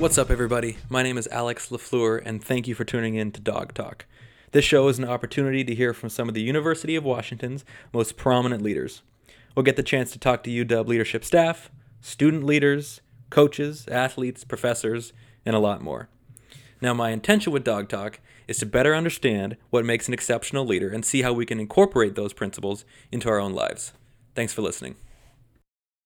What's up, everybody? My name is Alex LaFleur, and thank you for tuning in to Dawg Talk. This show is an opportunity to hear from some of the University of Washington's most prominent leaders. We'll get the chance to talk to UW leadership staff, student leaders, coaches, athletes, professors, and a lot more. Now, my intention with Dawg Talk is to better understand what makes an exceptional leader and see how we can incorporate those principles into our own lives. Thanks for listening.